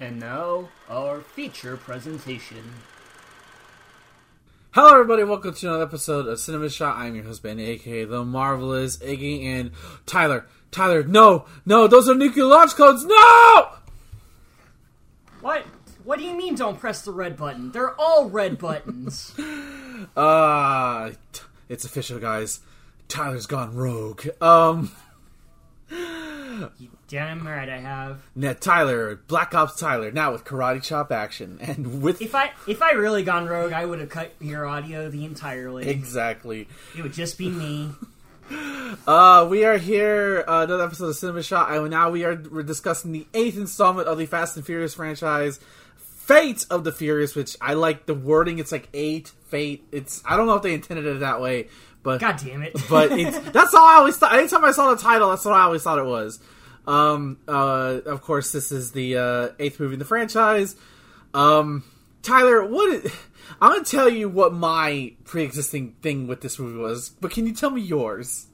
And now, our feature presentation. Hello, everybody. Welcome to another episode of Cinema Shot. I'm your husband, aka the marvelous Iggy, and Tyler. Tyler, no, no, those are nuclear launch codes. No. What? What do you mean don't press the red button? They're all red buttons. Uh it's official, guys. Tyler's gone rogue. Um, Damn right I have. now Tyler, Black Ops Tyler, now with karate chop action, and with If I if I really gone rogue, I would have cut your audio the entirely. exactly. It would just be me. Uh, we are here, uh, another episode of Cinema Shot, and now we are we're discussing the eighth installment of the Fast and Furious franchise, Fate of the Furious, which I like the wording. It's like eight Fate. It's I don't know if they intended it that way, but God damn it. but it's that's all I always thought. Anytime I saw the title, that's what I always thought it was. Um, uh, of course, this is the uh, eighth movie in the franchise. Um, Tyler, what? Is, I'm gonna tell you what my pre-existing thing with this movie was, but can you tell me yours?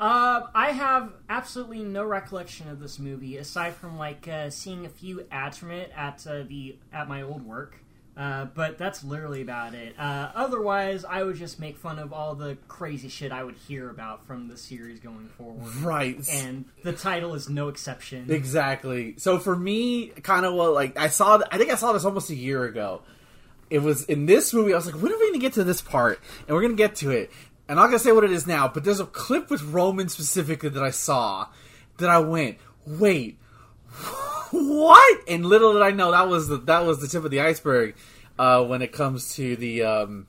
Uh, I have absolutely no recollection of this movie aside from like uh, seeing a few ads from it at uh, the at my old work. Uh, but that's literally about it. Uh, otherwise, I would just make fun of all the crazy shit I would hear about from the series going forward. Right. And the title is no exception. Exactly. So for me, kind of what like I saw. I think I saw this almost a year ago. It was in this movie. I was like, when are we going to get to this part? And we're going to get to it. And I'm not going to say what it is now, but there's a clip with Roman specifically that I saw that I went, wait, what? And little did I know that was the that was the tip of the iceberg uh, when it comes to the um,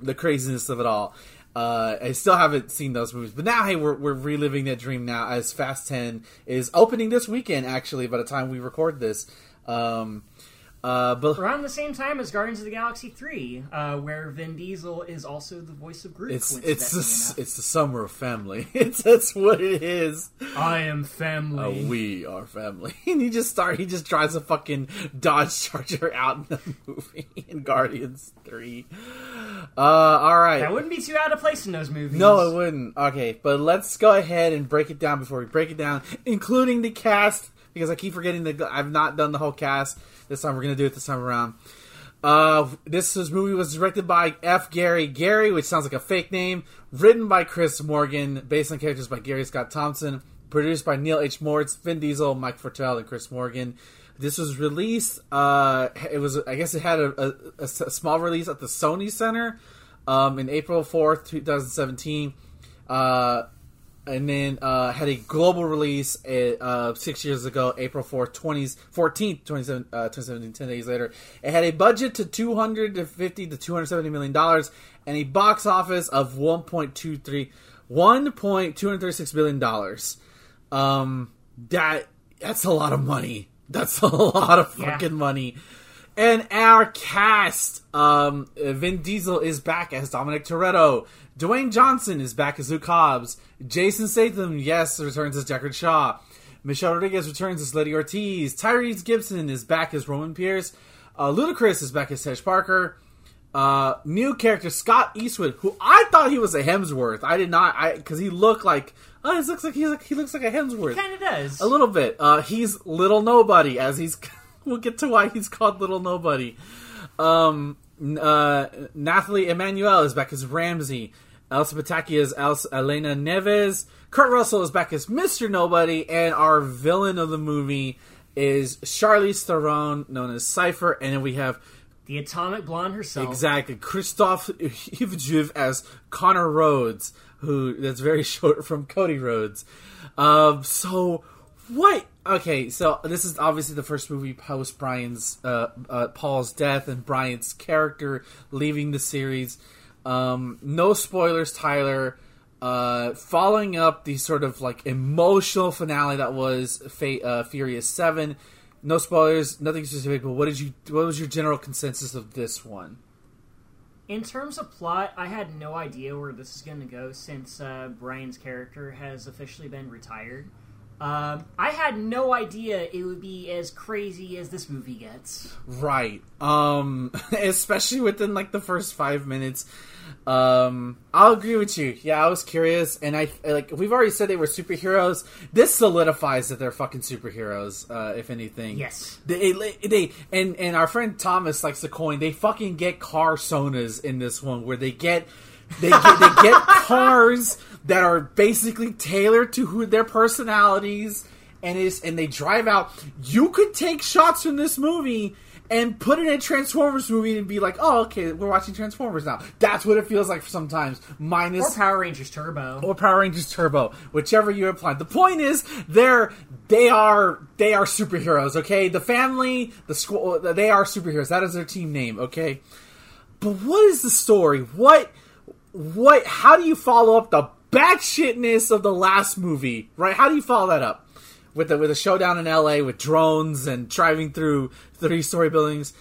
the craziness of it all. Uh, I still haven't seen those movies, but now, hey, we're, we're reliving that dream now as Fast 10 is opening this weekend, actually, by the time we record this. Um, uh, but Around the same time as Guardians of the Galaxy 3, uh, where Vin Diesel is also the voice of Groot. it's it's the, it's the summer of family. It's that's what it is. I am Uh, family. we are family. And he just start he just drives a fucking Dodge Charger out in the movie in Guardians Three. Uh, all right. that wouldn't be too out of place in those movies. No, it wouldn't. Okay, but let's go ahead and break it down before we break it down, including the cast, because I keep forgetting that I've not done the whole cast this time. We're gonna do it this time around. Uh, this movie was directed by F. Gary Gary, which sounds like a fake name. Written by Chris Morgan, based on characters by Gary Scott Thompson. Produced by Neil H. Moritz, Vin Diesel, Mike Fottrell, and Chris Morgan. This was released. Uh, it was, I guess, it had a small release at the Sony Center um, in April fourth, two thousand seventeen. Uh, and then uh, had a global release uh, uh, six years ago, April 4th, 20, 14th, 27, uh, 2017, 10 days later. It had a budget to 250 to 270 million dollars and a box office of 1.23 1.236 billion dollars. Um, that that's a lot of money. That's a lot of Yeah. fucking money. And our cast, um, Vin Diesel is back as Dominic Toretto. Dwayne Johnson is back as Luke Hobbs. Jason Statham, yes, returns as Deckard Shaw. Michelle Rodriguez returns as Letty Ortiz. Tyrese Gibson is back as Roman Pierce. Uh, Ludacris is back as Tej Parker. Uh, new character Scott Eastwood, who I thought he was a Hemsworth. I did not, I because he looked like oh, he looks like he's like he looks like a Hemsworth. kind of does. A little bit. Uh, he's Little Nobody, as he's. we'll get to why he's called Little Nobody. Um, uh, Nathalie Emmanuel is back as Ramsey. Elsa Pataky is Els- Elena Neves. Kurt Russell is back as Mr. Nobody, and our villain of the movie is Charlize Theron, known as Cipher, and then we have the atomic blonde herself. Exactly. Kristofer Hivju as Connor Rhodes, who that's very short from Cody Rhodes. Um, so what? Okay, so this is obviously the first movie post Brian's uh, uh, Paul's death and Brian's character leaving the series. Um, no spoilers, Tyler. Uh, following up the sort of like emotional finale that was Fate, uh, Furious Seven. No spoilers, nothing specific. But what did you? What was your general consensus of this one? In terms of plot, I had no idea where this is going to go since uh, Brian's character has officially been retired. Um, I had no idea it would be as crazy as this movie gets. Right. Um especially within like the first 5 minutes. Um I'll agree with you. Yeah, I was curious and I like we've already said they were superheroes. This solidifies that they're fucking superheroes uh if anything. Yes. They they and and our friend Thomas likes to coin they fucking get car sonas in this one where they get they get, they get cars that are basically tailored to who their personalities and is and they drive out. You could take shots from this movie and put it in a Transformers movie and be like, "Oh, okay, we're watching Transformers now." That's what it feels like sometimes. Or Minus Power Rangers Turbo. or Power Rangers Turbo, whichever you apply. The point is, they're they are they are superheroes. Okay, the family, the school, they are superheroes. That is their team name. Okay, but what is the story? What what? How do you follow up the batshitness of the last movie? Right? How do you follow that up with the with a showdown in L.A. with drones and driving through three story buildings?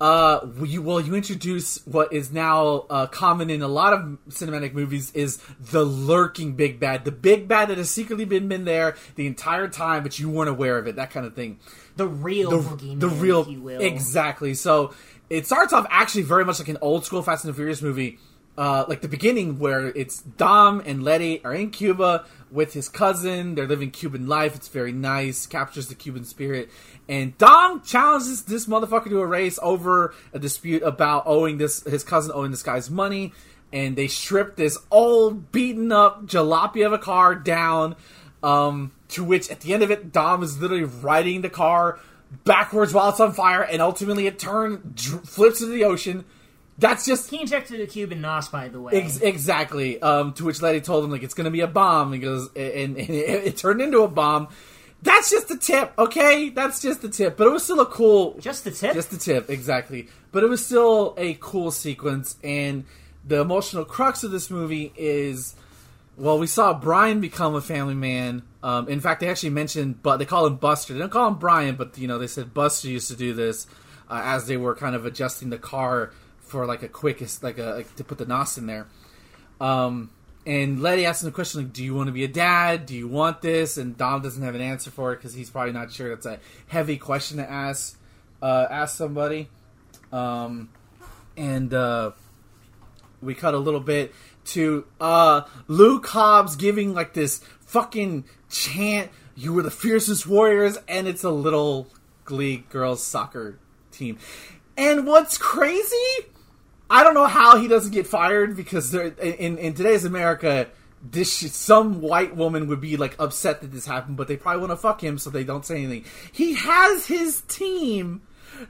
Uh, you, well, you introduce what is now uh, common in a lot of cinematic movies is the lurking big bad, the big bad that has secretly been been there the entire time, but you weren't aware of it, that kind of thing. The real The, boogeyman, the real, if you will. exactly. So it starts off actually very much like an old school Fast and Furious movie, uh, like the beginning where it's Dom and Letty are in Cuba with his cousin. They're living Cuban life. It's very nice. Captures the Cuban spirit. And Dom challenges this motherfucker to a race over a dispute about owing this his cousin owing this guy's money. And they strip this old beaten up jalopy of a car down. Um, to which at the end of it, Dom is literally riding the car backwards while it's on fire, and ultimately it turns, flips into the ocean. That's just He injected a Cuban nos, by the way. Ex- exactly. Um, to which Letty told him like it's gonna be a bomb. He goes, and, and it, it turned into a bomb. That's just the tip, okay? That's just the tip. But it was still a cool, Just the tip. just the tip, exactly. But it was still a cool sequence, and the emotional crux of this movie is, well, we saw Brian become a family man. Um, in fact, they actually mentioned, but they call him Buster. They don't call him Brian, but you know, they said Buster used to do this uh, as they were kind of adjusting the car for like a quickest, like a like, to put the nos in there. Um, and Letty asks him the question like, "Do you want to be a dad? Do you want this?" And Dom doesn't have an answer for it because he's probably not sure. That's a heavy question to ask uh, ask somebody. Um, and uh, we cut a little bit to uh, Luke Hobbs giving like this fucking chant. You were the fiercest warriors, and it's a little Glee girls soccer team. And what's crazy? I don't know how he doesn't get fired because in in today's America, this some white woman would be like upset that this happened, but they probably want to fuck him, so they don't say anything. He has his team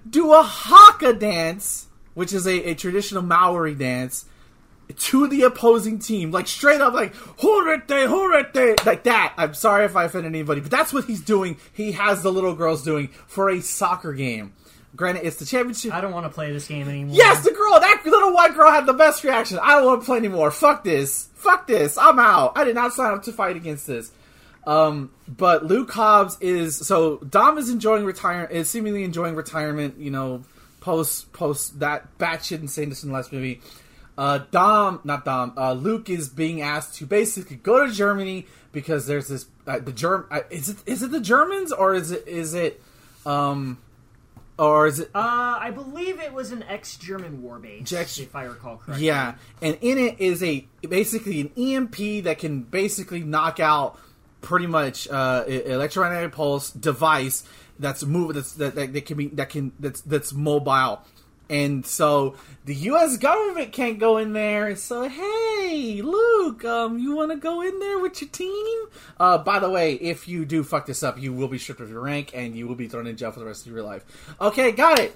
do a haka dance, which is a, a traditional Maori dance, to the opposing team, like straight up, like horete, horete, like that. I'm sorry if I offended anybody, but that's what he's doing. He has the little girls doing for a soccer game. Granted, it's the championship. I don't want to play this game anymore. Yes, the girl, that little white girl had the best reaction. I don't want to play anymore. Fuck this. Fuck this. I'm out. I did not sign up to fight against this. Um, but Luke Hobbs is so Dom is enjoying retirement. Is seemingly enjoying retirement. You know, post post that batshit insaneness in the last movie. Uh, Dom, not Dom. Uh, Luke is being asked to basically go to Germany because there's this uh, the Germ. Uh, is it is it the Germans or is it is it um or is it Uh, I believe it was an ex-German war base, if I recall correctly. Yeah, and in it is a basically an EMP that can basically knock out pretty much uh, electromagnetic pulse device that's move that's that, that, that can be that can that's that's mobile. And so the U.S. government can't go in there. So hey, Luke, um, you want to go in there with your team? Uh, by the way, if you do fuck this up, you will be stripped of your rank and you will be thrown in jail for the rest of your life. Okay, got it.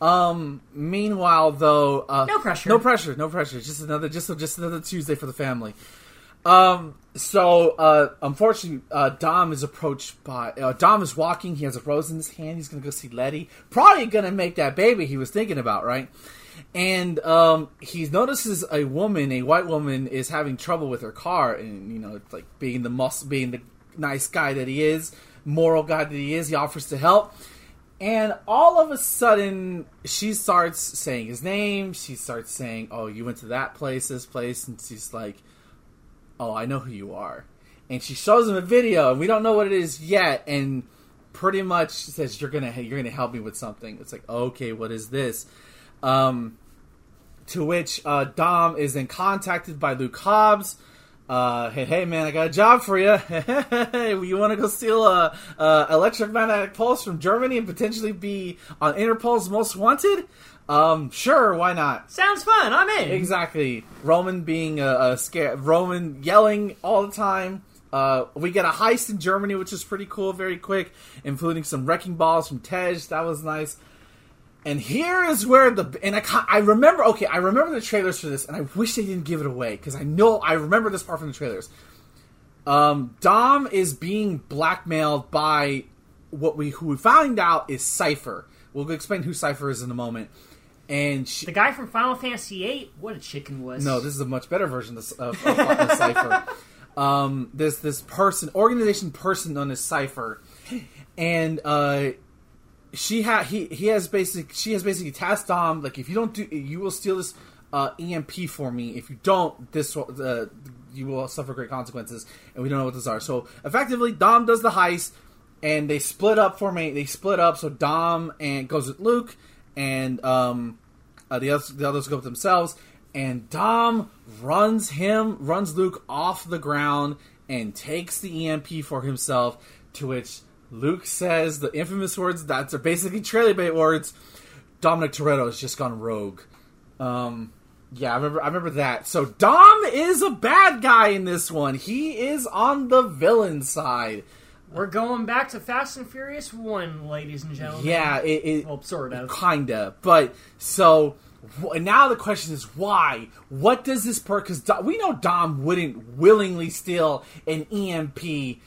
Um, meanwhile, though, uh, No pressure. no pressure, no pressure. Just another, just just another Tuesday for the family. Um, so uh, unfortunately, uh, Dom is approached by uh, Dom is walking. He has a rose in his hand. He's gonna go see Letty. Probably gonna make that baby he was thinking about, right? And um, he notices a woman, a white woman, is having trouble with her car, and you know, it's like being the mus- being the nice guy that he is, moral guy that he is, he offers to help. And all of a sudden, she starts saying his name. She starts saying, "Oh, you went to that place, this place," and she's like, "Oh, I know who you are." and she shows him a video, and we don't know what it is yet, and pretty much says you're gonna you're gonna help me with something. It's like okay, what is this? Um, to which uh, Dom is then contacted by Luke Hobbs. Uh, hey, hey, man, I got a job for you. You want to go steal a, a electromagnetic pulse from Germany and potentially be on Interpol's Most Wanted? Um, sure, why not? Sounds fun. I'm in. Exactly. Roman being a, a scare, Roman yelling all the time. Uh, we get a heist in Germany, which is pretty cool, very quick, including some wrecking balls from Tej. That was nice. And here is where the and I I remember okay I remember the trailers for this and I wish they didn't give it away because I know I remember this part from the trailers. Um, Dom is being blackmailed by what we who we found out is Cipher. We'll explain who Cipher is in a moment. And she, The guy from Final Fantasy VIII. What a chicken was. no, this is a much better version of, of, of, of Cipher. Um, there's this person, organization person on as Cipher, and uh, she had he he has basic she has basically tasked Dom like if you don't do you will steal this uh, EMP for me if you don't this uh, you will suffer great consequences and we don't know what those are so effectively Dom does the heist and they split up for me they split up so Dom and goes with Luke and um uh, the others the others go with themselves and Dom runs him runs Luke off the ground and takes the EMP for himself to which Luke says the infamous words that are basically trailer bait words. Dominic Toretto has just gone rogue. Um, yeah, I remember. I remember that. So Dom is a bad guy in this one. He is on the villain side. We're going back to Fast and Furious 1, ladies and gentlemen. Yeah, it, it Well, sort of. kinda. But so wh- now the question is why? What does this per? Because we know Dom wouldn't willingly steal an EMP.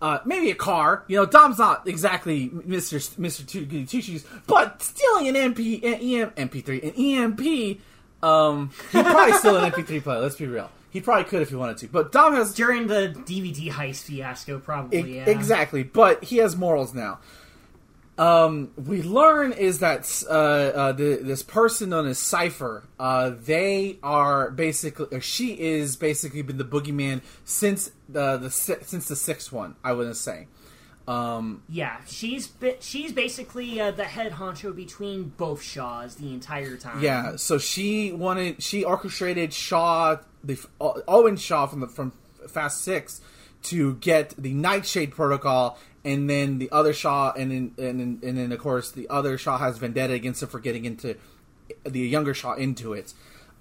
Uh, maybe a car. You know, Dom's not exactly Mister Mister Two Two Shoes, but stealing an MP, an EM, MP3, an EMP. Um, he'd probably steal an MP3 player. Let's be real. He probably could if he wanted to. But Dom has During the DVD heist fiasco, probably, E- yeah. Exactly, but he has morals now. Um, we learn is that uh, uh, the, this person known as Cipher, uh, they are basically, or she is basically been the boogeyman since the, the since the sixth one. I wouldn't say. Um, Yeah, she's she's basically uh, the head honcho between both Shaws the entire time. yeah, so she wanted, she orchestrated Shaw, the Owen Shaw from the from Fast Six, to get the Nightshade Protocol, and then the other Shaw, and then and then, and then of course the other Shaw has vendetta against him for getting into the younger Shaw into it.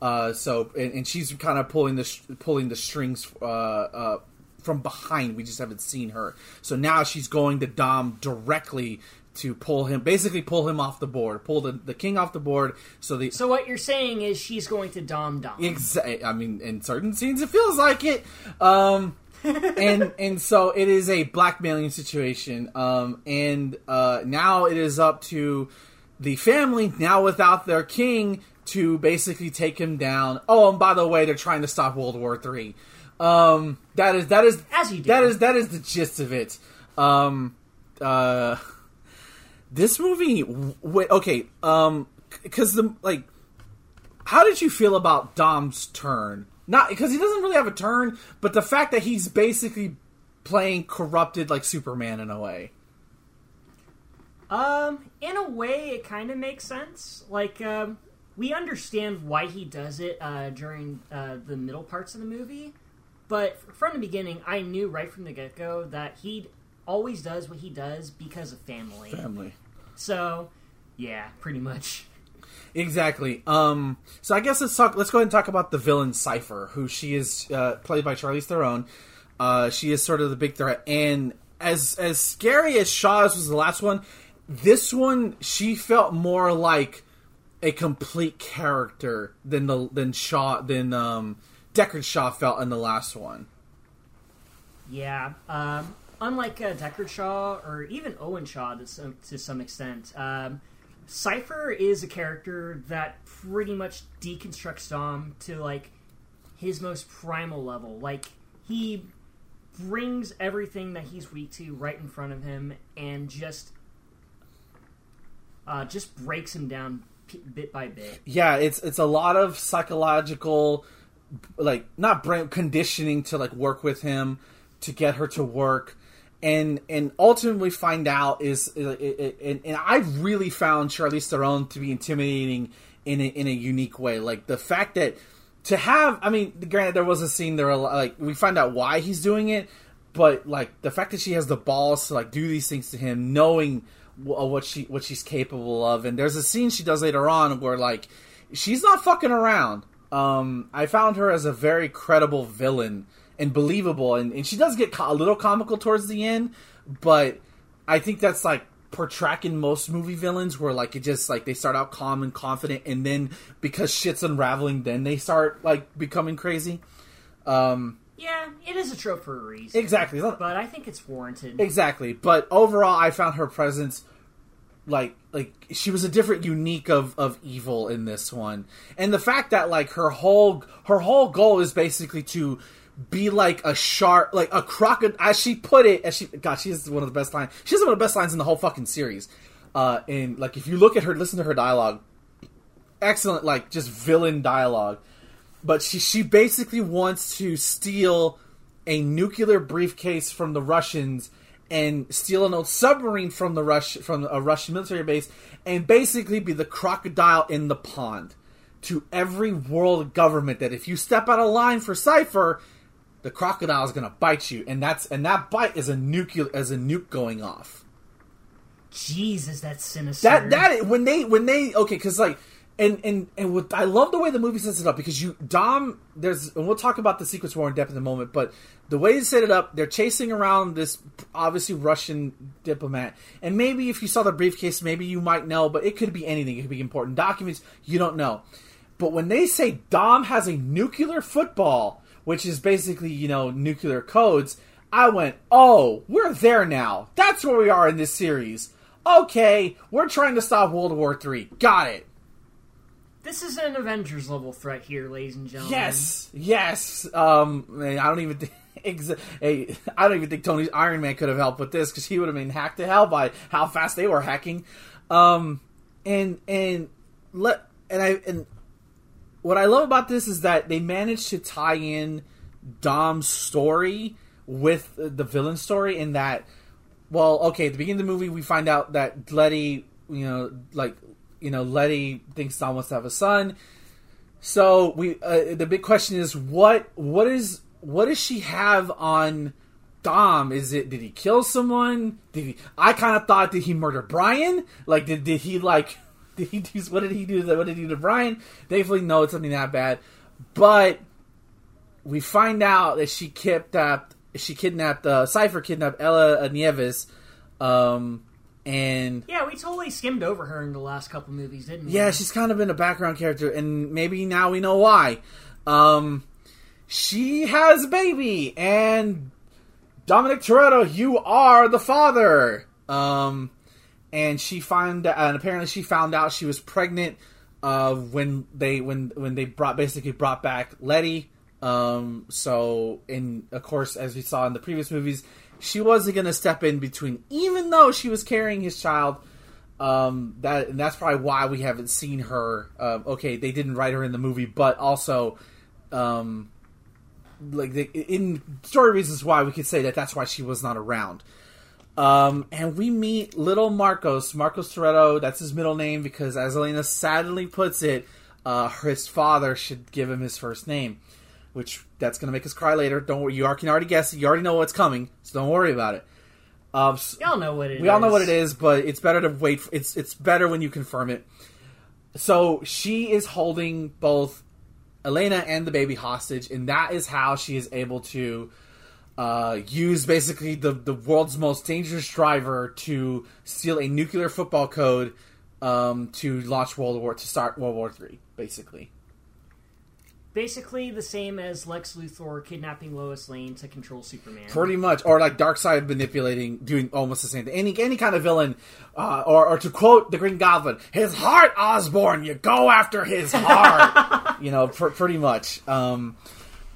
Uh, so and, and she's kind of pulling the pulling the strings uh, uh, from behind. We just haven't seen her. So now she's going to Dom directly to pull him, basically pull him off the board, pull the, the king off the board. So the So what you're saying is she's going to dom dom. Exa- I mean, in certain scenes, it feels like it. Um, and and so it is a blackmailing situation. Um, and uh, now it is up to the family, now without their king, to basically take him down. Oh, and by the way, they're trying to stop World War Three. Um, that is that is As you do. that is that is the gist of it. Um, uh, this movie, wait, okay, um, because the like how did you feel about Dom's turn? Not because he doesn't really have a turn, but the fact that he's basically playing corrupted like Superman in a way. Um, in a way, it kind of makes sense. Like, um, we understand why he does it uh, during uh, the middle parts of the movie, but from the beginning, I knew right from the get go that he always does what he does because of family. Family. So, yeah, pretty much. Exactly. Um, so I guess let's talk. Let's go ahead and talk about the villain Cipher, who she is uh, played by Charlize Theron. Uh, she is sort of the big threat, and as as scary as Shaw's was the last one, this one she felt more like a complete character than the than Shaw than um, Deckard Shaw felt in the last one. Yeah. Um, unlike uh, Deckard Shaw or even Owen Shaw to some, to some extent, um, Cipher is a character that pretty much deconstructs Dom to like his most primal level. Like he brings everything that he's weak to right in front of him and just uh, just breaks him down p- bit by bit. yeah it's it's a lot of psychological like not brain conditioning to like work with him to get her to work and and ultimately find out is uh, and, and I really found Charlize Theron to be intimidating in a, in a unique way. Like the fact that to have, I mean, granted there was a scene there like we find out why he's doing it, but like the fact that she has the balls to like do these things to him, knowing what she what she's capable of, and there's a scene she does later on where like she's not fucking around. Um, I found her as a very credible villain and believable, and, and she does get a little comical towards the end, but I think that's like per track most movie villains where like it just like they start out calm and confident and then because shit's unraveling then they start like becoming crazy. Um yeah it is a trope for a reason. Exactly. But i think it's warranted. Exactly. But overall i found her presence like like she was a different unique of of evil in this one. And the fact that like her whole her whole goal is basically to be like a shark, like a crocodile. As she put it, as she, God, she has one of the best lines. She has one of the best lines in the whole fucking series. Uh, and like, if you look at her, listen to her dialogue, excellent, like just villain dialogue. But she she basically wants to steal a nuclear briefcase from the Russians and steal an old submarine from the Rush from a Russian military base and basically be the crocodile in the pond to every world government that if you step out of line for Cipher, the crocodile is going to bite you, and that's and that bite is a nuclear as a nuke going off. Jesus, that's sinister. That that when they when they okay because like and and and with, I love the way the movie sets it up because you Dom there's and we'll talk about the sequence more in depth in a moment, but the way they set it up, they're chasing around this obviously Russian diplomat, and maybe if you saw the briefcase, maybe you might know, but it could be anything. It could be important documents. You don't know. But when they say Dom has a nuclear football which is basically, you know, nuclear codes, I went, oh, we're there now. That's where we are in this series. Okay, we're trying to stop World War III. Got it. This is an Avengers level threat here, ladies and gentlemen. Yes, yes. Um, I don't even think. I don't even think Tony's Iron Man could have helped with this because he would have been hacked to hell by how fast they were hacking. Um, and and let and I and what I love about this is that they managed to tie in Dom's story with the villain story in that well, okay, at the beginning of the movie we find out that Letty, you know, like you know, Letty thinks Dom wants to have a son. So we uh, the big question is what what is what does she have on Dom? Is it did he kill someone? Did he I kind of thought did he murder Brian? Like did did he like did he do? What did he do? What did he do to Brian? Thankfully, no, it's something that bad. But we find out that she kidnapped. She kidnapped. Uh, Cipher kidnapped Ella Nieves. Um, and yeah, we totally skimmed over her in the last couple movies, didn't we? Yeah, she's kind of been a background character, and maybe now we know why. Um, she has a baby, and Dominic Toretto, you are the father. Um, and she found and apparently she found out she was pregnant uh, when they when when they brought basically brought back Letty. Um, so in of course as we saw in the previous movies, she wasn't to step in between, even though she was carrying his child. Um, that and that's probably why we haven't seen her. Uh, okay, they didn't write her in the movie, but also, um, like the, in story reasons why we could say that that's why she was not around. Um, and we meet little Marcos, Marcos Toretto. That's his middle name because, as Elena sadly puts it, uh, his father should give him his first name, which that's going to make us cry later. Don't worry, you can already guess. You already know what's coming, so don't worry about it. Um, Y'all know what it we is. all know what it is, but it's better to wait. For, it's it's better when you confirm it. So she is holding both Elena and the baby hostage, and that is how she is able to uh, use basically the, the world's most dangerous driver to steal a nuclear football code um, to launch World War to start World War Three, basically. Basically, the same as Lex Luthor kidnapping Lois Lane to control Superman. Pretty much, or like Darkseid manipulating, doing almost the same thing. Any any kind of villain, uh, or or to quote the Green Goblin, "His heart, Osborn, you go after his heart." you know, pr- pretty much. Um,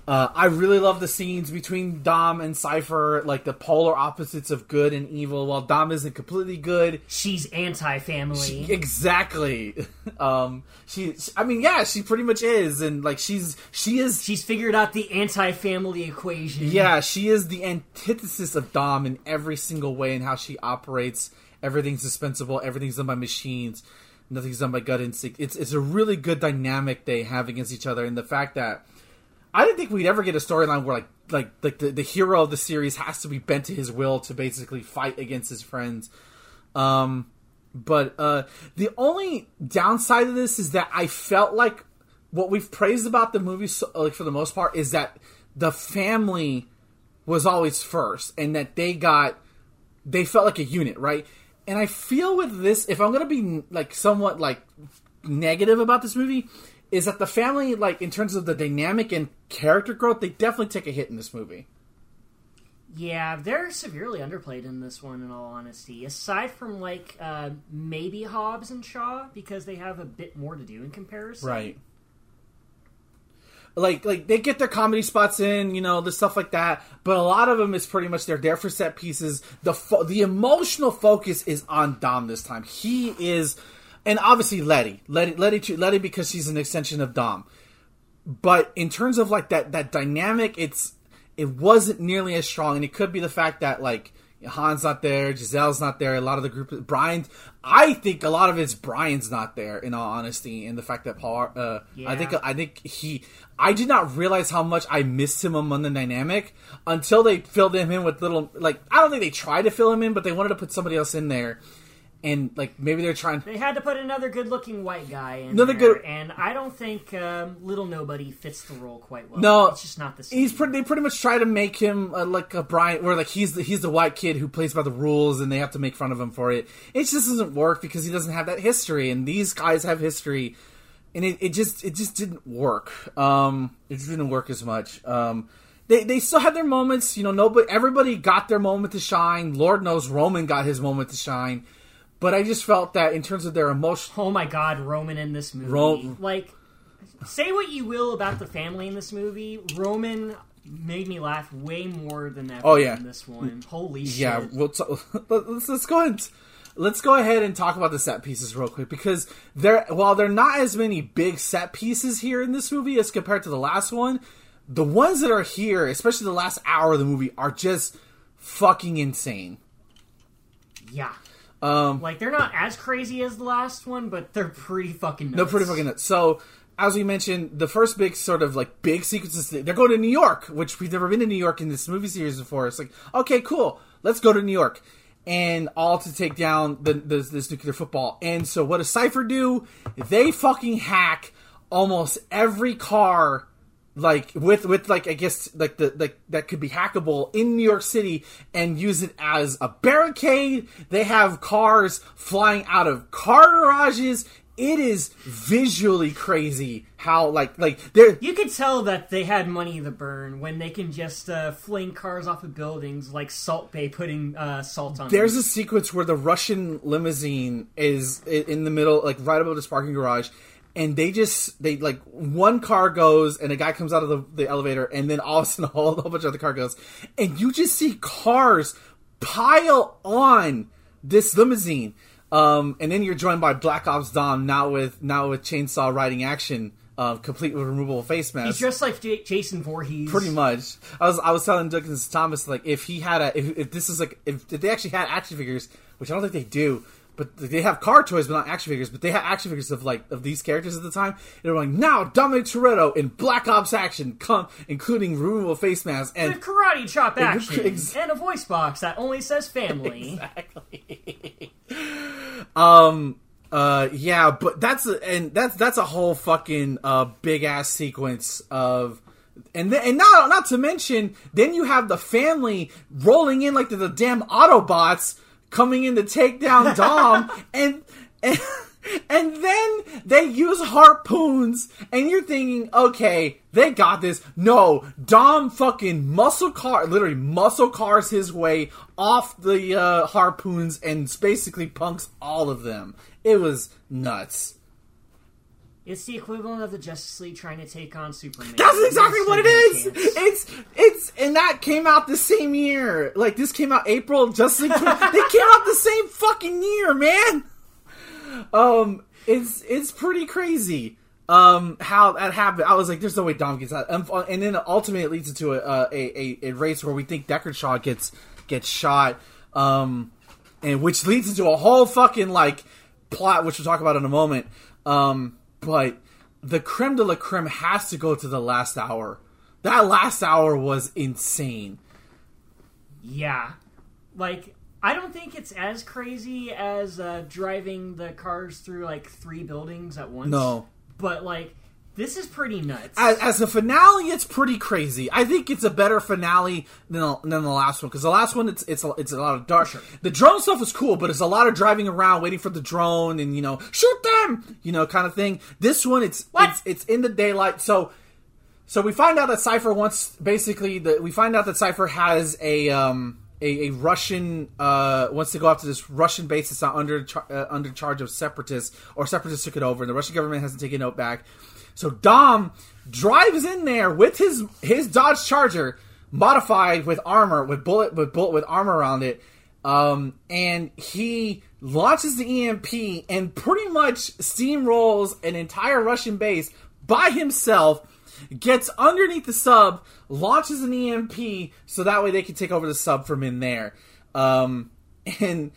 Uh, I really love the scenes between Dom and Cipher, like the polar opposites of good and evil. While Dom isn't completely good, She's anti-family. exactly. Um, she, I mean, yeah, she pretty much is, and like she's she is She's figured out the anti-family equation. Yeah, she is the antithesis of Dom in every single way in how she operates. Everything's dispensable. Everything's done by machines. Nothing's done by gut instinct. It's it's a really good dynamic they have against each other, and the fact that I didn't think we'd ever get a storyline where like like like the, the hero of the series has to be bent to his will to basically fight against his friends. Um, but uh, the only downside of this is that I felt like what we've praised about the movie, so, like for the most part, is that the family was always first, and that they got they felt like a unit, right? And I feel with this, if I'm gonna be like somewhat like negative about this movie, is that the family, like in terms of the dynamic and character growth, they definitely take a hit in this movie. Yeah, they're severely underplayed in this one. In all honesty, aside from like uh, maybe Hobbs and Shaw, because they have a bit more to do in comparison. Right. Like, like they get their comedy spots in, you know, the stuff like that. But a lot of them is pretty much they're there for set pieces. The fo- the emotional focus is on Dom this time. He is, and obviously Letty, Letty, Letty, too- Letty because she's an extension of Dom. But in terms of like that that dynamic, it's it wasn't nearly as strong, and it could be the fact that like Han's not there, Giselle's not there, a lot of the group, Brian. I think a lot of it's Brian's not there, in all honesty, and the fact that Paul. Uh, I think I think he. I did not realize how much I missed him among the dynamic until they filled him in with little like I don't think they tried to fill him in, but they wanted to put somebody else in there, and like maybe they're trying. They had to put another good-looking white guy in Another there, good- and I don't think um, Little Nobody fits the role quite well. No, it's just not the same. He's pretty. They pretty much try to make him uh, like a Brian, where like he's the he's the white kid who plays by the rules, and they have to make fun of him for it. It just doesn't work because he doesn't have that history, and these guys have history, and it, it just it just didn't work. Um, it just didn't work as much. Um, they they still had their moments, you know. Nobody, everybody got their moment to shine. Lord knows Roman got his moment to shine, but I just felt that in terms of their emotion, Oh my god, Roman in this movie. Ro- like, say what you will about the family in this movie, Roman made me laugh way more than ever Oh, yeah. in this one. Holy shit. Yeah, we'll t- let's let's go ahead. Let's go ahead and talk about the set pieces real quick because there, while there are not as many big set pieces here in this movie as compared to the last one, the ones that are here, especially the last hour of the movie, are just fucking insane. Yeah. Um, Like, they're not as crazy as the last one, but they're pretty fucking nuts. No, pretty fucking nuts. So, as we mentioned, the first big sort of like big sequences, they're going to New York, which we've never been to New York in this movie series before. It's like, okay, cool, let's go to New York, and all to take down the, this, this nuclear football. And so, what does Cipher do? They fucking hack almost every car like with with like I guess like the like that could be hackable in New York City and use it as a barricade. They have cars flying out of car garages. It is visually crazy how like like they're You could tell that they had money to burn when they can just uh, fling cars off of buildings like Salt Bae putting uh, salt on there's them. a sequence where the Russian limousine is in the middle, like right above this parking garage, and they just they like one car goes and a guy comes out of the, the elevator, and then all of a sudden a whole, whole bunch of other car goes, and you just see cars pile on this limousine. Um, and then you're joined by Black Ops Dom, now with now with chainsaw riding action, uh, complete with removable face mask. He's just like J- Jason Voorhees. Pretty much. I was I was telling Douglas Thomas like if he had a if, if this is like if, if they actually had action figures, which I don't think they do, but they have car toys but not action figures, but they have action figures of like of these characters at the time. And They're like now Dominic Toretto in Black Ops action, come including removable face mask and With karate chop action Ex- and a voice box that only says family. exactly. um. Uh. Yeah. But that's a, and that's that's a whole fucking uh big ass sequence of. And then, and not not to mention, then you have the family rolling in like the, the damn Autobots coming in to take down Dom, and and and then they use harpoons, and you're thinking, okay, they got this. No, Dom fucking muscle car, literally muscle cars his way off the uh, harpoons and basically punks all of them. It was nuts. It's the equivalent of the Justice League trying to take on Superman. That's exactly what it is. chance. It's it's and that came out the same year. Like this came out April. Justice League. 20 they came out the same fucking year, man. Um, it's it's pretty crazy. Um, how that happened. I was like, "There's no way Dom gets out," Um, and then ultimately it leads into a a, a a race where we think Deckard Shaw gets gets shot. Um, and which leads into a whole fucking like plot, which we'll talk about in a moment. Um, but the creme de la creme has to go to the last hour. That last hour was insane. Yeah. Like, I don't think it's as crazy as uh, driving the cars through, like, three buildings at once. No. But, like, this is pretty nuts. As, as a finale, it's pretty crazy. I think it's a better finale than the, than the last one because the last one it's it's a, it's a lot of dark. The drone stuff is cool, but it's a lot of driving around, waiting for the drone, and you know, shoot them, you know, kind of thing. This one, it's What? it's it's in the daylight, so. So we find out that Cipher wants basically the we find out that Cipher has a um a, a Russian uh wants to go after this Russian base that's not under uh, under charge of separatists or separatists took it over and the Russian government hasn't taken it back. So Dom drives in there with his his Dodge Charger modified with armor with bullet with bullet with armor around it. Um, and he launches the EMP and pretty much steamrolls an entire Russian base by himself gets underneath the sub, launches an EMP, so that way they can take over the sub from in there. Um, and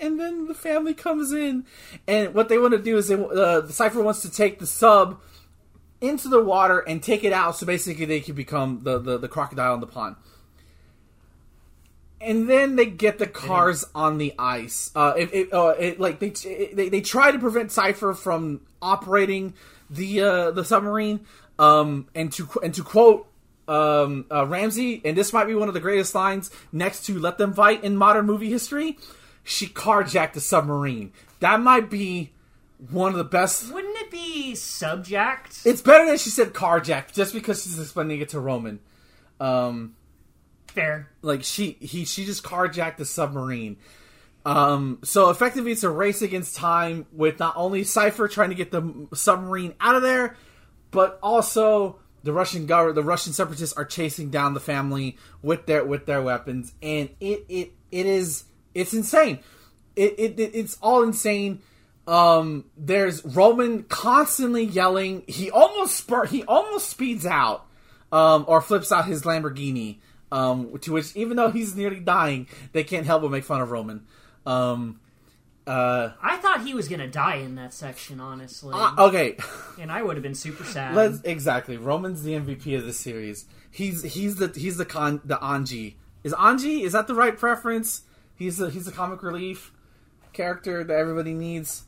and then the family comes in, and what they want to do is they uh, the Cipher wants to take the sub into the water and take it out, so basically they can become the the, the crocodile in the pond. And then they get the cars on the ice. Uh, it, it, uh, it like they, they they try to prevent Cipher from operating the uh, the submarine. Um, and to and to quote um, uh, Ramsey, and this might be one of the greatest lines next to "Let Them Fight" in modern movie history. She carjacked a submarine. That might be one of the best. Wouldn't it be subject? It's better than she said carjacked, just because she's explaining it to Roman. Um, Fair. like she he she just carjacked the submarine. Um, so effectively, it's a race against time with not only Cipher trying to get the submarine out of there, but also the Russian government, the Russian separatists are chasing down the family with their with their weapons, and it it it is it's insane. It, it, it it's all insane. Um, there's Roman constantly yelling. He almost spur, he almost speeds out, um, or flips out his Lamborghini. Um, to which, even though he's nearly dying, they can't help but make fun of Roman. Um, uh, I thought he was gonna die in that section, honestly, uh, okay, and I would have been super sad. let's exactly. Roman's the MVP of the series. He's he's the he's the con the Anji. Is Anji is that the right preference? He's the he's the comic relief character that everybody needs.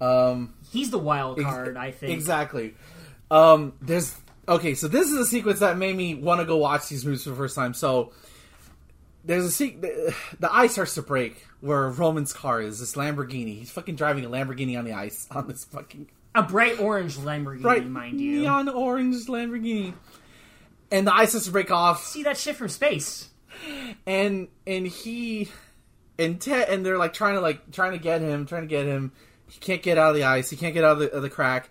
Um, He's the wild Ex- card, I think. Exactly. Um, there's okay. So this is a sequence that made me want to go watch these movies for the first time. So there's a se- the, the ice starts to break where Roman's car is. This Lamborghini. He's fucking driving a Lamborghini on the ice on this fucking A bright orange Lamborghini, bright mind you. neon orange Lamborghini. And the ice starts to break off, See that shit from space. and and he and Ted and they're like trying to like trying to get him, trying to get him. He can't get out of the ice. He can't get out of the, of the crack.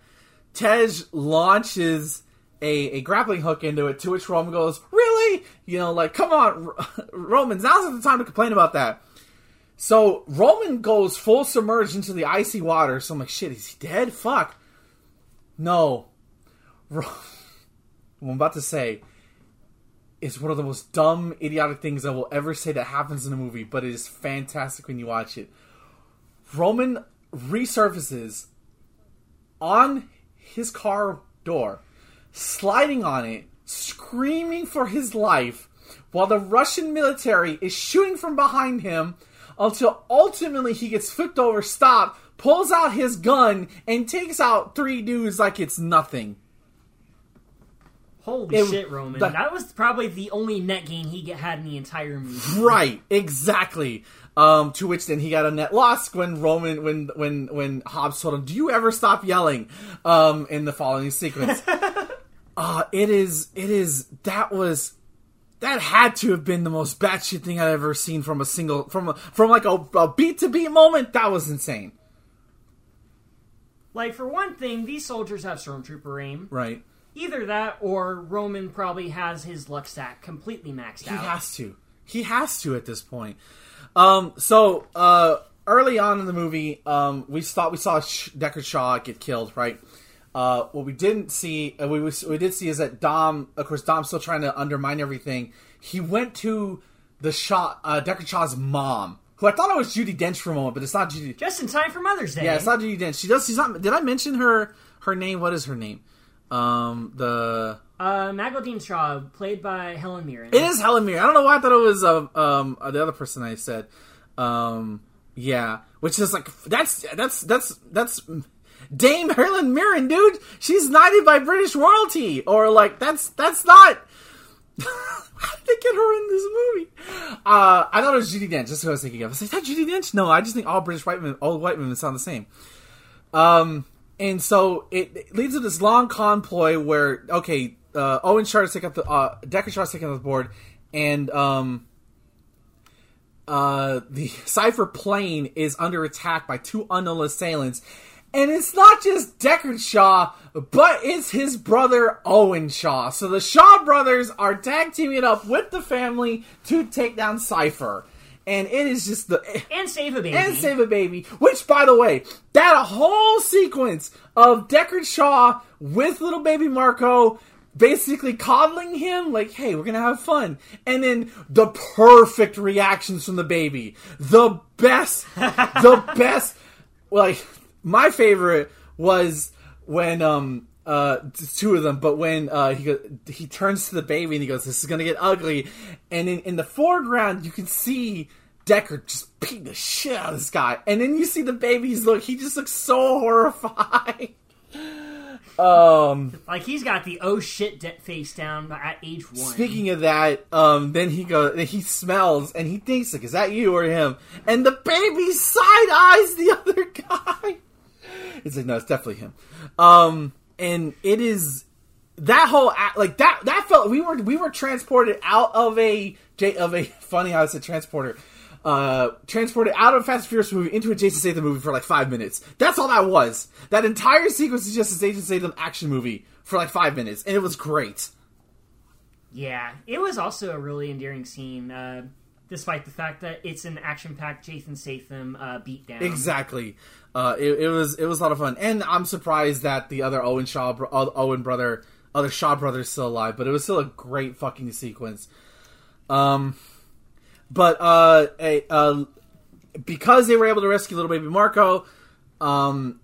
Tej launches a, a grappling hook into it, to which Roman goes, "Really? You know, like, come on, Romans. Now's not the time to complain about that." So Roman goes full submerged into the icy water. So I'm like, "Shit, is he dead? Fuck." No. I'm about to say is one of the most dumb, idiotic things I will ever say that happens in a movie, but it is fantastic when you watch it. Roman resurfaces on his car door, sliding on it, screaming for his life, while the Russian military is shooting from behind him until ultimately he gets flipped over, stopped, pulls out his gun, and takes out three dudes like it's nothing. Holy It- shit, Roman. that was probably the only net gain he get- had in the entire movie. Right, exactly. Um, to which then he got a net loss when Roman, when when when Hobbs told him, "Do you ever stop yelling?" Um, in the following sequence, uh, it is it is that was that had to have been the most batshit thing I've ever seen from a single from a, from like a, a beat to beat moment. That was insane. Like for one thing, these soldiers have stormtrooper aim. Right. Either that, or Roman probably has his luck stack completely maxed out. He has to. He has to at this point. Um, so uh, early on in the movie, um, we thought we saw Deckard Shaw get killed, right? Uh, what we didn't see, uh, we we did see is that Dom, of course, Dom's still trying to undermine everything. He went to the Shaw, uh, Deckard Shaw's mom, who I thought it was Judi Dench for a moment, but it's not Judy. Just in time for Mother's Day. Yeah, it's not Judi Dench. She does. She's not. Did I mention her? Her name? What is her name? Um, the Uh, Magdalene Shaw, played by Helen Mirren. It is Helen Mirren. I don't know why I thought it was uh, um uh, the other person I said. Um yeah, which is like that's that's that's that's Dame Helen Mirren, dude. She's knighted by British royalty, or like that's that's not. How did they get her in this movie? Uh, I thought it was Judi Dench. That's what I was thinking of. I was like, is that Judi Dench? No, I just think all British white women, all white women sound the same. Um, and so it, it leads to this long convoy where okay, uh, Owen Shard take up the uh, Deckard Shard's taking up the board, and um, uh, the Cipher plane is under attack by two unknown assailants, and it's not just Deckard Shaw, but it's his brother Owen Shaw. So the Shaw brothers are tag teaming up with the family to take down Cipher, and it is just the and save a baby. and save a baby. Which, by the way, that whole sequence of Deckard Shaw with little baby Marco basically coddling him, like, hey, we're gonna have fun. And then the perfect reactions from the baby. The best, the best, like, my favorite was when, um, uh, two of them, but when uh, he go, he turns to the baby and he goes, "This is gonna get ugly," and in, in the foreground you can see Deckard just beating the shit out of this guy, and then you see the baby's look. He just looks so horrified. um, like he's got the oh shit de- face down at age one. speaking of that, um, then he goes, he smells, and he thinks like, "Is that you or him?" And the baby side eyes the other guy. It's like, no, it's definitely him. Um, and it is that whole like that. That felt we were we were transported out of a J- of a funny how I said transporter. Uh, transported out of a Fast and Furious movie into a Jason Statham movie for like five minutes. That's all that was. That entire sequence is just a Jason Statham action movie for like five minutes, and it was great. Yeah, it was also a really endearing scene, uh, despite the fact that it's an action-packed Jason Statham uh, beatdown. Exactly. Uh, it, it was it was a lot of fun, and I'm surprised that the other Owen Shaw uh, Owen brother, other Shaw brothers, still alive. But it was still a great fucking sequence. Um, but uh, a, uh, because they were able to rescue little baby Marco, um,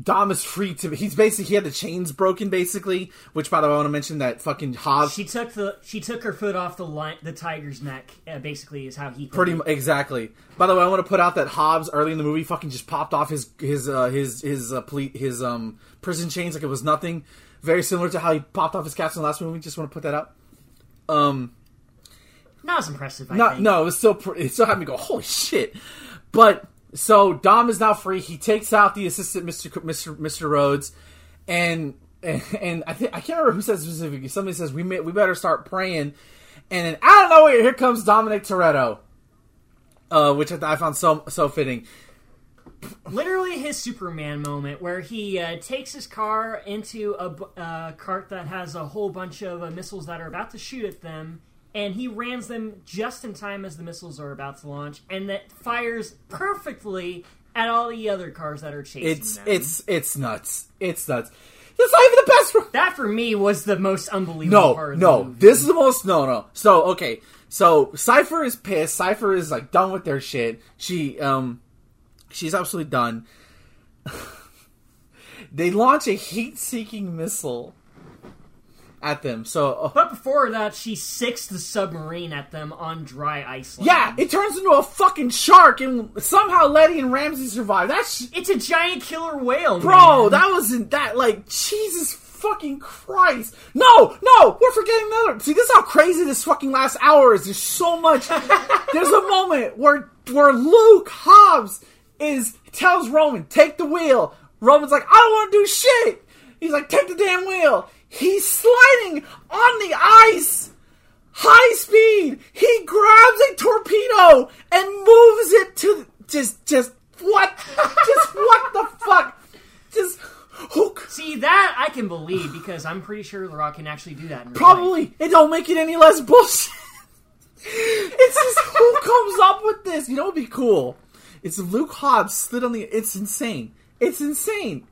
Dom is free to. He's basically he had the chains broken basically. Which by the way, I want to mention that fucking Hobbs She took the she took her foot off the line, the tiger's neck. Uh, basically, is how he Pretty it. exactly. By the way, I want to put out that Hobbs early in the movie fucking just popped off his his uh, his his uh, ple- his um prison chains like it was nothing. Very similar to how he popped off his caps in the last movie. Just want to put that out. Um, Not as impressive. I no, think. no, it was still pr- it still had me go holy shit. But so Dom is now free. He takes out the assistant, Mister Mister Rhodes, and and, and I think I can't remember who says specifically. Somebody says we may, we better start praying, and then out of nowhere here comes Dominic Toretto, uh, which I, I found so so fitting. literally his Superman moment where he uh, takes his car into a uh, cart that has a whole bunch of uh, missiles that are about to shoot at them, and he rams them just in time as the missiles are about to launch, and that fires perfectly at all the other cars that are chasing It's them. it's it's nuts. It's nuts. That's not even the best. ro- that for me was the most unbelievable part No, of the no. This is the most. No, no. So okay. So Cipher is pissed. Cipher is like done with their shit. She um, she's absolutely done. they launch a heat-seeking missile at them. So uh, But before that, she sinks the submarine at them on dry ice. land. yeah, it turns into a fucking shark, and somehow Letty and Ramsey survive. That's it's a giant killer whale, Bro, man. that wasn't that like Jesus fucking Christ. No, no, we're forgetting another. See, this is how crazy this fucking last hour is. There's so much. There's a moment where where Luke Hobbs is tells Roman, take the wheel. Roman's like, I don't want to do shit. He's like, take the damn wheel. He's sliding on the ice. High speed. He grabs a torpedo and moves it to just just what? just what the fuck? Just hook. See that I can believe because I'm pretty sure The Rock can actually do that. Real life. Probably. It don't make it any less bullshit. it's just who comes up with this? You know, what'd be cool. It's Luke Hobbs slid on the. It's insane. It's insane.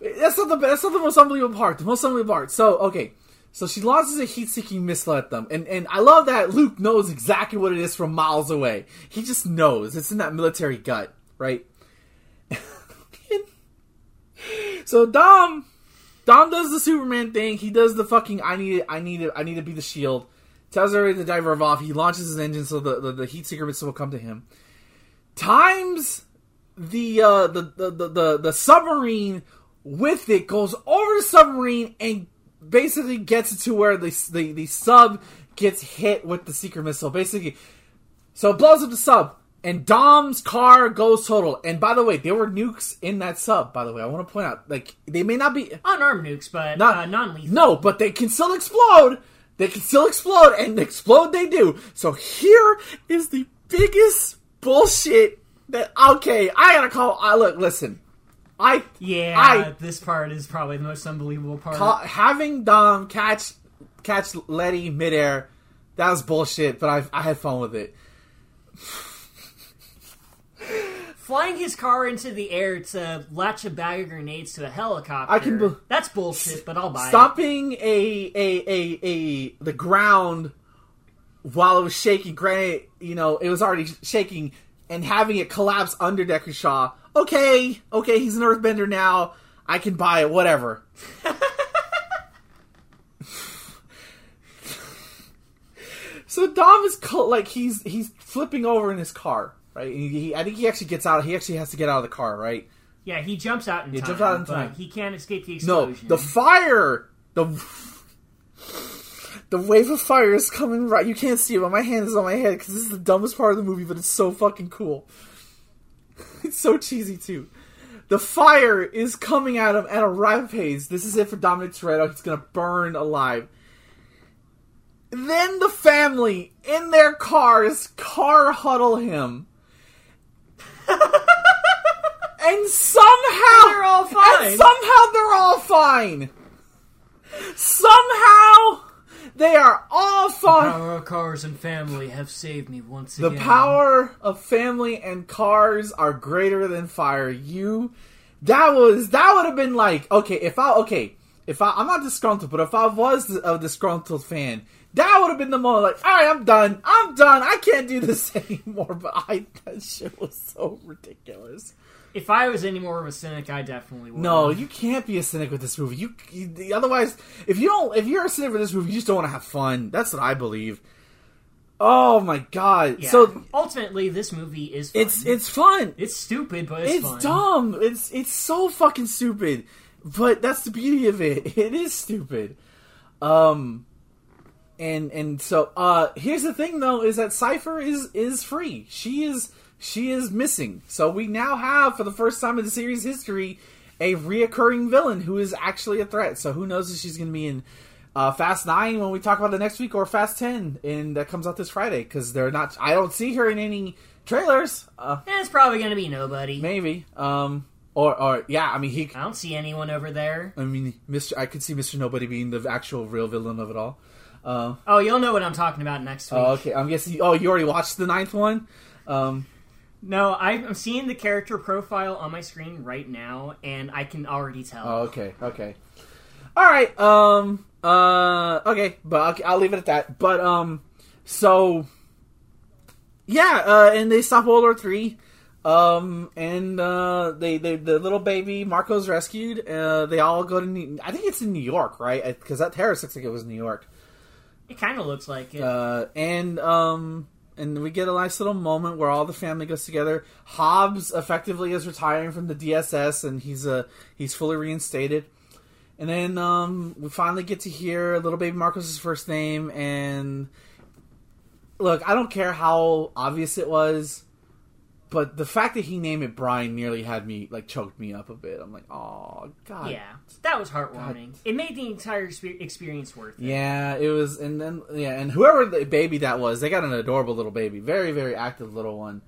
That's not the that's not the most unbelievable part. The most unbelievable part. So okay, so she launches a heat-seeking missile at them, and and I love that Luke knows exactly what it is from miles away. He just knows. It's in that military gut, right? so Dom, Dom does the Superman thing. He does the fucking I need it. I need it. I need to be the shield. Tells everybody to dive off. He launches his engine so the the, the heat seeker missile will come to him. Times the uh the, the, the, the submarine with it goes over the submarine and basically gets it to where the, the the sub gets hit with the seeker missile. Basically, so it blows up the sub, and Dom's car goes total. And by the way, there were nukes in that sub. By the way, I want to point out, like they may not be unarmed nukes, but Not- uh, non-lethal. no, but they can still explode. They can still explode, and explode they do. So here is the biggest bullshit that. Okay, I gotta call. I look, listen. I Yeah, I this part is probably the most unbelievable part. Ca- having Dom catch catch Letty midair, that was bullshit. But I I had fun with it. Flying his car into the air to latch a bag of grenades to a helicopter. I can be- That's bullshit, but I'll buy it. Stomping a a a a the ground while it was shaking. Granted, you know it was already shaking, and having it collapse under Deckard Shaw. Okay, okay, he's an Earthbender now. I can buy it. Whatever. so Dom is like he's he's flipping over in his car, right? And he, I think he actually gets out. He actually has to get out of the car, right? Yeah, he jumps out in He time. jumps out in time. He can't escape the explosion. No, the fire, the the wave of fire is coming right. You can't see it, but my hand is on my head because this is the dumbest part of the movie, but it's so fucking cool. it's so cheesy too. The fire is coming at him at a rapid pace. This is it for Dominic Toretto. He's gonna burn alive. Then the family in their cars car huddle him. and somehow They're all fine. And somehow they're all fine. Somehow they are all fine. Power of cars and family have saved me once The again. The power of family and cars are greater than fire. You, that was that would have been like okay if I okay if I I'm not disgruntled, but if I was a disgruntled fan, that would have been the moment like all right, I'm done, I'm done, I can't do this anymore. But I that shit was so ridiculous. If I was any more of a cynic, I definitely would. No, you can't be a cynic with this movie. You, you otherwise, if you don't, if you're a cynic with this movie, you just don't want to have fun. That's what I believe. Oh my god! Yeah. So ultimately, this movie is fun. it's it's fun. it's stupid, but it's, It's fun. dumb. It's it's so fucking stupid. But that's the beauty of it. It is stupid. Um and and so uh here's the thing though is that Cipher is is free. She is she is missing. So we now have for the first time in the series history a reoccurring villain who is actually a threat. So who knows if she's going to be in uh, Fast Nine when we talk about the next week, or Fast Ten, and that comes out this Friday because they're not. I don't see her in any trailers. Uh, Eh, it's probably going to be nobody. Maybe. Um. Or or yeah. I mean he. I don't see anyone over there. I mean Mr. I could see Mr. Nobody being the actual real villain of it all. Uh. Oh, you'll know what I'm talking about next week. Oh, okay. I'm guessing. Oh, you already watched the ninth one. Um. No, I'm seeing the character profile on my screen right now, and I can already tell. Oh, okay. Okay. All right. Um. Uh. Okay. But I'll, I'll leave it at that. But um. So. Yeah. Uh. And they stop World War Three. Um. And uh. They. They. The little baby Marco's rescued. Uh. They all go to. New, I think it's in New York, right? Because that terrorist looks like it was New York. It kind of looks like it. Uh, and um, and we get a nice little moment where all the family goes together. Hobbs effectively is retiring from the DSS, and he's uh, he's fully reinstated. And then um, we finally get to hear little baby Marcos' first name. And look, I don't care how obvious it was, but the fact that he named it Brian nearly had me like choked me up a bit. I'm like, oh god, yeah, that was heartwarming. It made the entire experience worth it. Yeah, it was, and then yeah, and whoever the baby that was, they got an adorable little baby, very very active little one.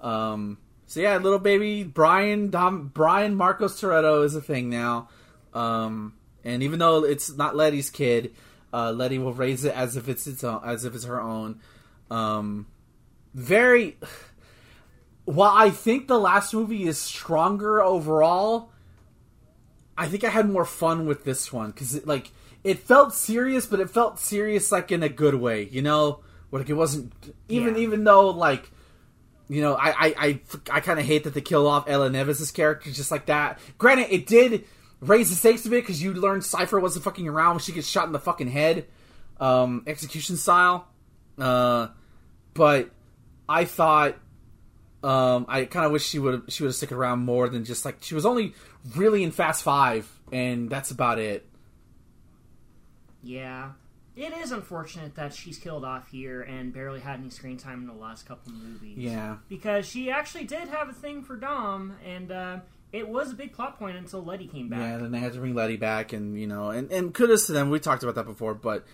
Um, so yeah, little baby Brian Dom Brian Marcos Toretto is a thing now. Um, and even though it's not Letty's kid, uh, Letty will raise it as if it's its own, as if it's her own. Um, very. While I think the last movie is stronger overall, I think I had more fun with this one because it, like it felt serious, but it felt serious like in a good way. You know, like it wasn't even Yeah. even though like you know I I I, I kind of hate that they kill off Elena Neves's character just like that. Granted, it did raise the stakes a bit because you learned Cipher wasn't fucking around when she gets shot in the fucking head, um, execution style. Uh, but I thought um, I kind of wish she would she would have stuck around more than just like she was only really in Fast Five, and that's about it. Yeah. It is unfortunate that she's killed off here and barely had any screen time in the last couple movies. Yeah, Because she actually did have a thing for Dom, and uh, it was a big plot point until Letty came back. yeah. Then they had to bring Letty back, and you know, and and kudos to them. We talked about that before, but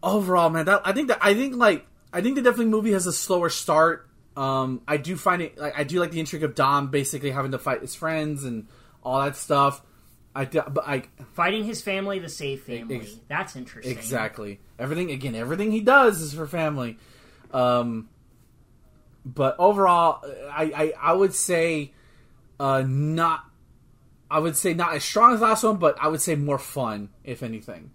overall, man, that I think that I think like I think the definitely movie has a slower start. Um, I do find it like I do like the intrigue of Dom basically having to fight his friends and all that stuff. I do, but I Fighting his family to save family. Ex- That's interesting. Exactly. Everything again. Everything he does is for family. Um, but overall, I I, I would say, uh, not. I would say not as strong as the last one, but I would say more fun, if anything.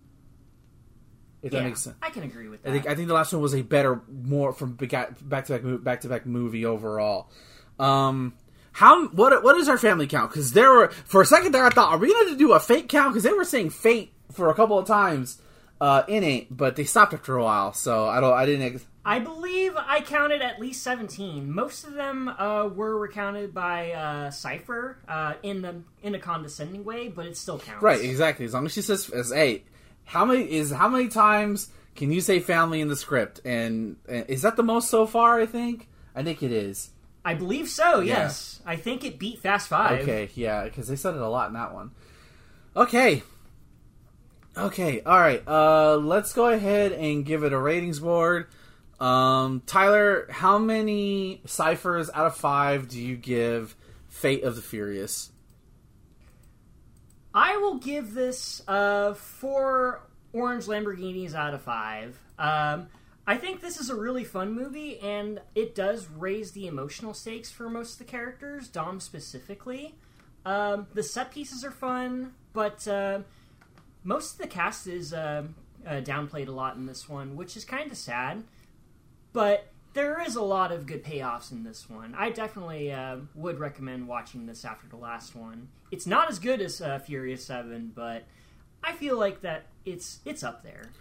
If Yeah, that makes sense. I can agree with that. I think I think the last one was a better, more from back to back back to back movie overall. Um, how what what is our family count? Because there were for a second there I thought are we going to do a fate count because they were saying fate for a couple of times uh, in it, but they stopped after a while. So I don't I didn't. Ex- I believe I counted at least 17. Most of them uh, were recounted by uh, Cipher uh, in the in a condescending way, but it still counts. right, exactly. As long as she says as eight, how many is how many times can you say family in the script? And, and is that the most so far? I think I think it is. I believe so. Yeah. Yes, I think it beat Fast Five. Okay, yeah, because they said it a lot in that one. Okay. Okay, all right. Uh, let's go ahead and give it a ratings board. Um, Tyler, how many ciphers out of five do you give Fate of the Furious? I will give this uh, four orange Lamborghinis out of five. Um, I think this is a really fun movie, and it does raise the emotional stakes for most of the characters, Dom specifically. Um, the set pieces are fun, but uh, most of the cast is uh, uh, downplayed a lot in this one, which is kind of sad. But there is a lot of good payoffs in this one. I definitely uh, would recommend watching this after the last one. It's not as good as uh, Furious Seven, but I feel like that it's it's up there.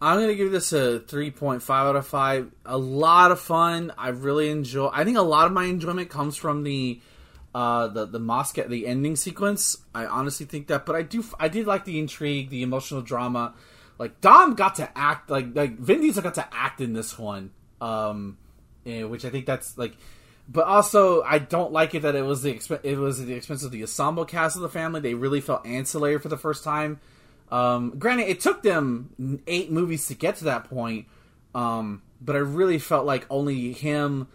I'm gonna give this a 3.5 out of five. A lot of fun. I really enjoy. I think a lot of my enjoyment comes from the uh, the the mosque the ending sequence. I honestly think that, but I do I did like the intrigue, the emotional drama. Like Dom got to act like like Vin Diesel got to act in this one, um, which I think that's like. But also, I don't like it that it was the exp- it was the expense of the ensemble cast of the family. They really felt ancillary for the first time. Um, granted, it took them eight movies to get to that point, um, but I really felt like only him,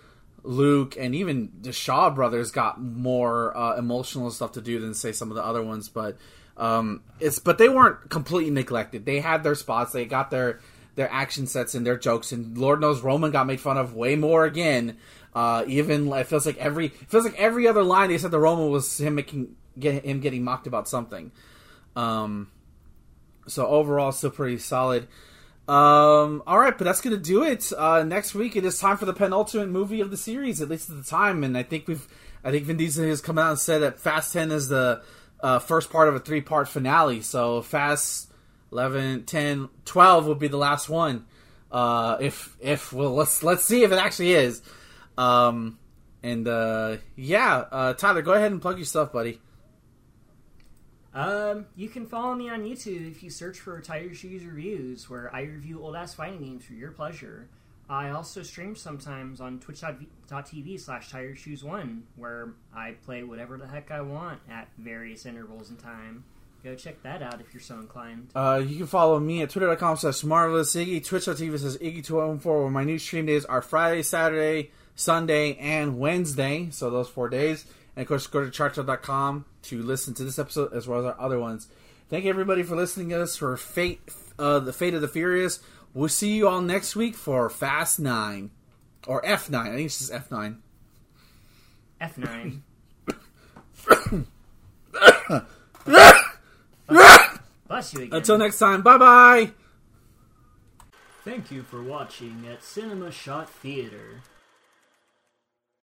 Luke, and even the Shaw brothers got more uh, emotional stuff to do than say some of the other ones. But um, it's but they weren't completely neglected. They had their spots. They got their their action sets and their jokes. And Lord knows Roman got made fun of way more again. Uh, even it feels like every feels like every other line they said to Roman was him making get him getting mocked about something. Um, so overall, still pretty solid. Um, all right, but that's gonna do it. Uh, next week it is time for the penultimate movie of the series, at least at the time. And I think we've, I think Vin Diesel has come out and said that Fast Ten is the uh, first part of a three part finale. So Fast 11, 10, 12 will be the last one. Uh, if if well, let's let's see if it actually is. Um, and uh, yeah, uh, Tyler, go ahead and plug your stuff, buddy. Um, you can follow me on YouTube if you search for Tire Shoes Reviews, where I review old ass fighting games for your pleasure. I also stream sometimes on twitch.tv slash tire shoes one, where I play whatever the heck I want at various intervals in time. Go check that out if you're so inclined. Uh, you can follow me at twitter.com slash marvelous iggy, twitch.tv says iggy214, where my new stream days are Friday, Saturday, Sunday, and Wednesday. So those four days. And of course, go to chartshow.com to listen to this episode as well as our other ones. Thank you everybody for listening to us for Fate, uh, the Fate of the Furious. We'll see you all next week for Fast Nine or F Nine. I think it's just F Nine. F nine. Bless you again. Until next time, bye bye. Thank you for watching at Cinema Shot Theater.